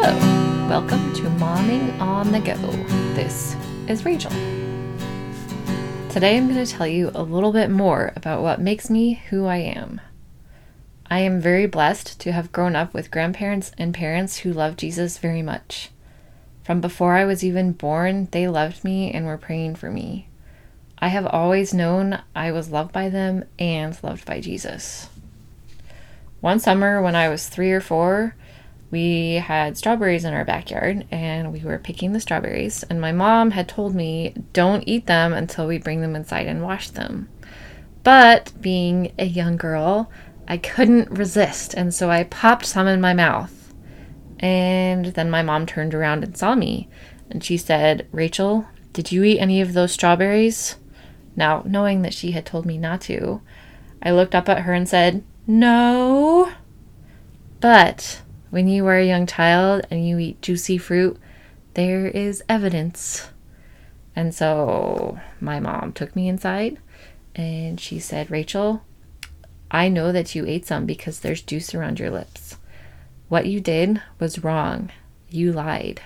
Hello, welcome to Momming on the Go. This is Rachel. Today I'm going to tell you a little bit more about what makes me who I am. I am very blessed to have grown up with grandparents and parents who love Jesus very much. From before I was even born, they loved me and were praying for me. I have always known I was loved by them and loved by Jesus. One summer when I was three or four, we had strawberries in our backyard and we were picking the strawberries. And my mom had told me, don't eat them until we bring them inside and wash them. But being a young girl, I couldn't resist. And so I popped some in my mouth. And then my mom turned around and saw me. And she said, Rachel, did you eat any of those strawberries? Now, knowing that she had told me not to, I looked up at her and said, No. But when you are a young child and you eat juicy fruit, there is evidence. And so my mom took me inside and she said, Rachel, I know that you ate some because there's juice around your lips. What you did was wrong. You lied.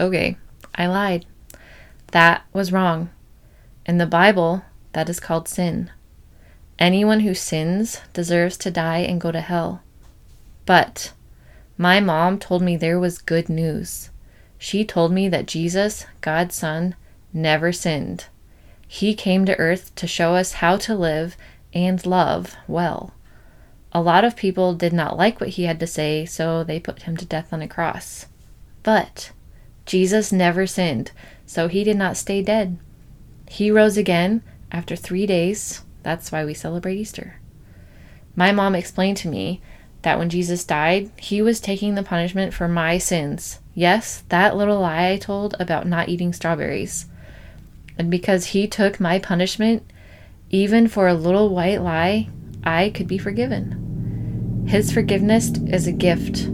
Okay, I lied. That was wrong. In the Bible, that is called sin. Anyone who sins deserves to die and go to hell. But my mom told me there was good news. She told me that Jesus, God's Son, never sinned. He came to earth to show us how to live and love well. A lot of people did not like what he had to say, so they put him to death on a cross. But Jesus never sinned, so he did not stay dead. He rose again after three days. That's why we celebrate Easter. My mom explained to me that when Jesus died, he was taking the punishment for my sins. Yes, that little lie I told about not eating strawberries. And because he took my punishment, even for a little white lie, I could be forgiven. His forgiveness is a gift.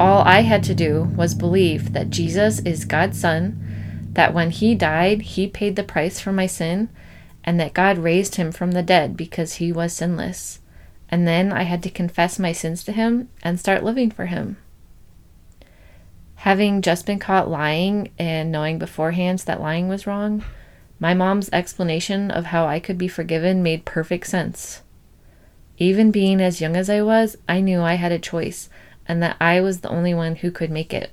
All I had to do was believe that Jesus is God's Son, that when he died, he paid the price for my sin, and that God raised him from the dead because he was sinless and then I had to confess my sins to him and start living for him. Having just been caught lying and knowing beforehand that lying was wrong, my mom's explanation of how I could be forgiven made perfect sense. Even being as young as I was, I knew I had a choice and that I was the only one who could make it.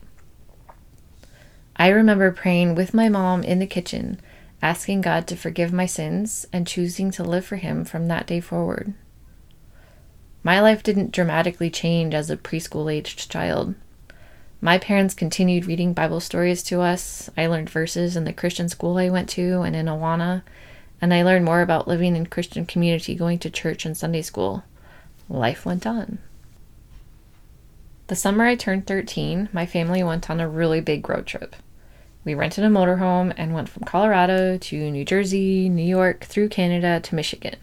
I remember praying with my mom in the kitchen, asking God to forgive my sins and choosing to live for Him from that day forward. My life didn't dramatically change as a preschool aged child. My parents continued reading Bible stories to us. I learned verses in the Christian school I went to and in Awana, and I learned more about living in Christian community going to church and Sunday school. Life went on. The summer I turned 13, my family went on a really big road trip. We rented a motorhome and went from Colorado to New Jersey, New York, through Canada to Michigan.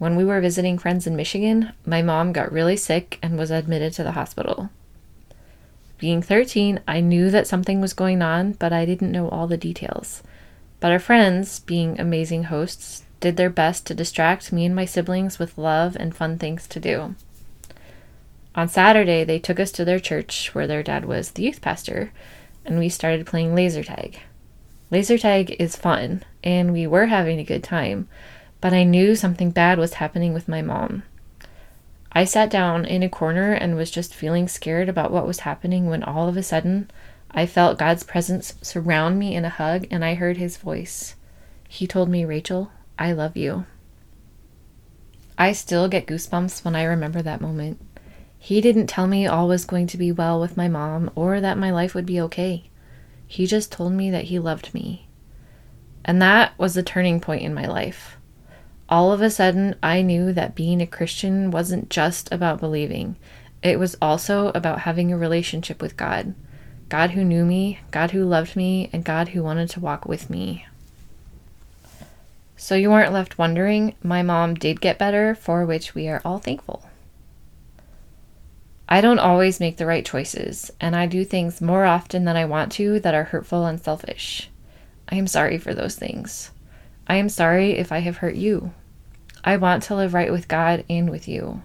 When we were visiting friends in Michigan, my mom got really sick and was admitted to the hospital. Being 13, I knew that something was going on, but I didn't know all the details. But our friends, being amazing hosts, did their best to distract me and my siblings with love and fun things to do. On Saturday, they took us to their church where their dad was the youth pastor, and we started playing laser tag. Laser tag is fun, and we were having a good time, but I knew something bad was happening with my mom. I sat down in a corner and was just feeling scared about what was happening when all of a sudden I felt God's presence surround me in a hug and I heard his voice. He told me, Rachel, I love you. I still get goosebumps when I remember that moment. He didn't tell me all was going to be well with my mom or that my life would be okay. He just told me that he loved me. And that was the turning point in my life all of a sudden, I knew that being a Christian wasn't just about believing, it was also about having a relationship with God. God who knew me, God who loved me, and God who wanted to walk with me. So you aren't left wondering, my mom did get better, for which we are all thankful. I don't always make the right choices, and I do things more often than I want to that are hurtful and selfish. I am sorry for those things. I am sorry if I have hurt you. I want to live right with God and with you.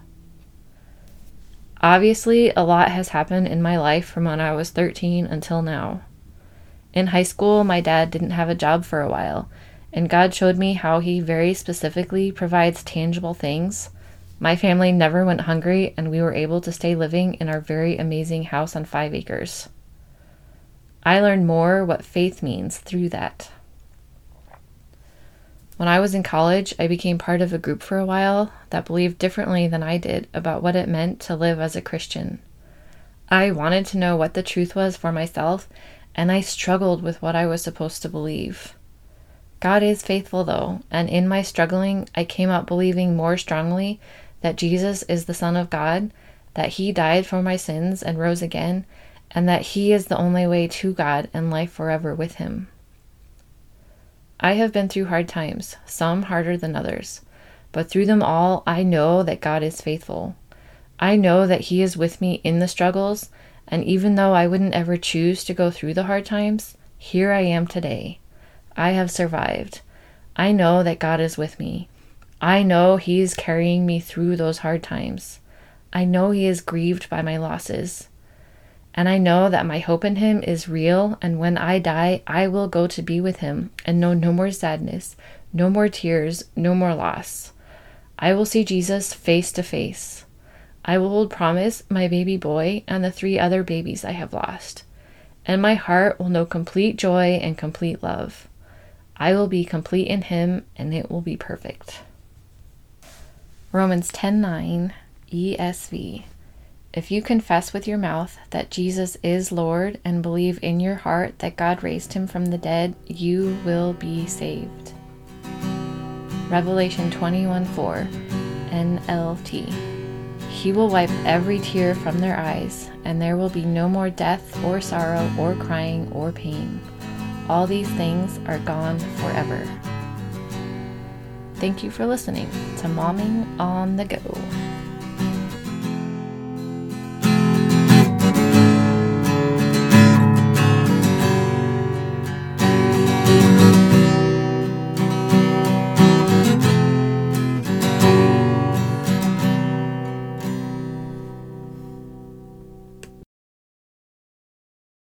Obviously, a lot has happened in my life from when I was 13 until now. In high school, my dad didn't have a job for a while, and God showed me how He very specifically provides tangible things. My family never went hungry, and we were able to stay living in our very amazing house on five acres. I learned more what faith means through that. When I was in college, I became part of a group for a while that believed differently than I did about what it meant to live as a Christian. I wanted to know what the truth was for myself, and I struggled with what I was supposed to believe. God is faithful, though, and in my struggling, I came out believing more strongly that Jesus is the Son of God, that He died for my sins and rose again, and that He is the only way to God and life forever with Him. I have been through hard times, some harder than others, but through them all, I know that God is faithful. I know that He is with me in the struggles, and even though I wouldn't ever choose to go through the hard times, here I am today. I have survived. I know that God is with me. I know He is carrying me through those hard times. I know He is grieved by my losses. And I know that my hope in him is real, and when I die, I will go to be with him and know no more sadness, no more tears, no more loss. I will see Jesus face to face. I will hold promise my baby boy and the three other babies I have lost. And my heart will know complete joy and complete love. I will be complete in him and it will be perfect. Romans 10:9 ESV if you confess with your mouth that Jesus is Lord and believe in your heart that God raised him from the dead, you will be saved. Revelation 21 4 NLT. He will wipe every tear from their eyes, and there will be no more death or sorrow or crying or pain. All these things are gone forever. Thank you for listening to Momming on the Go.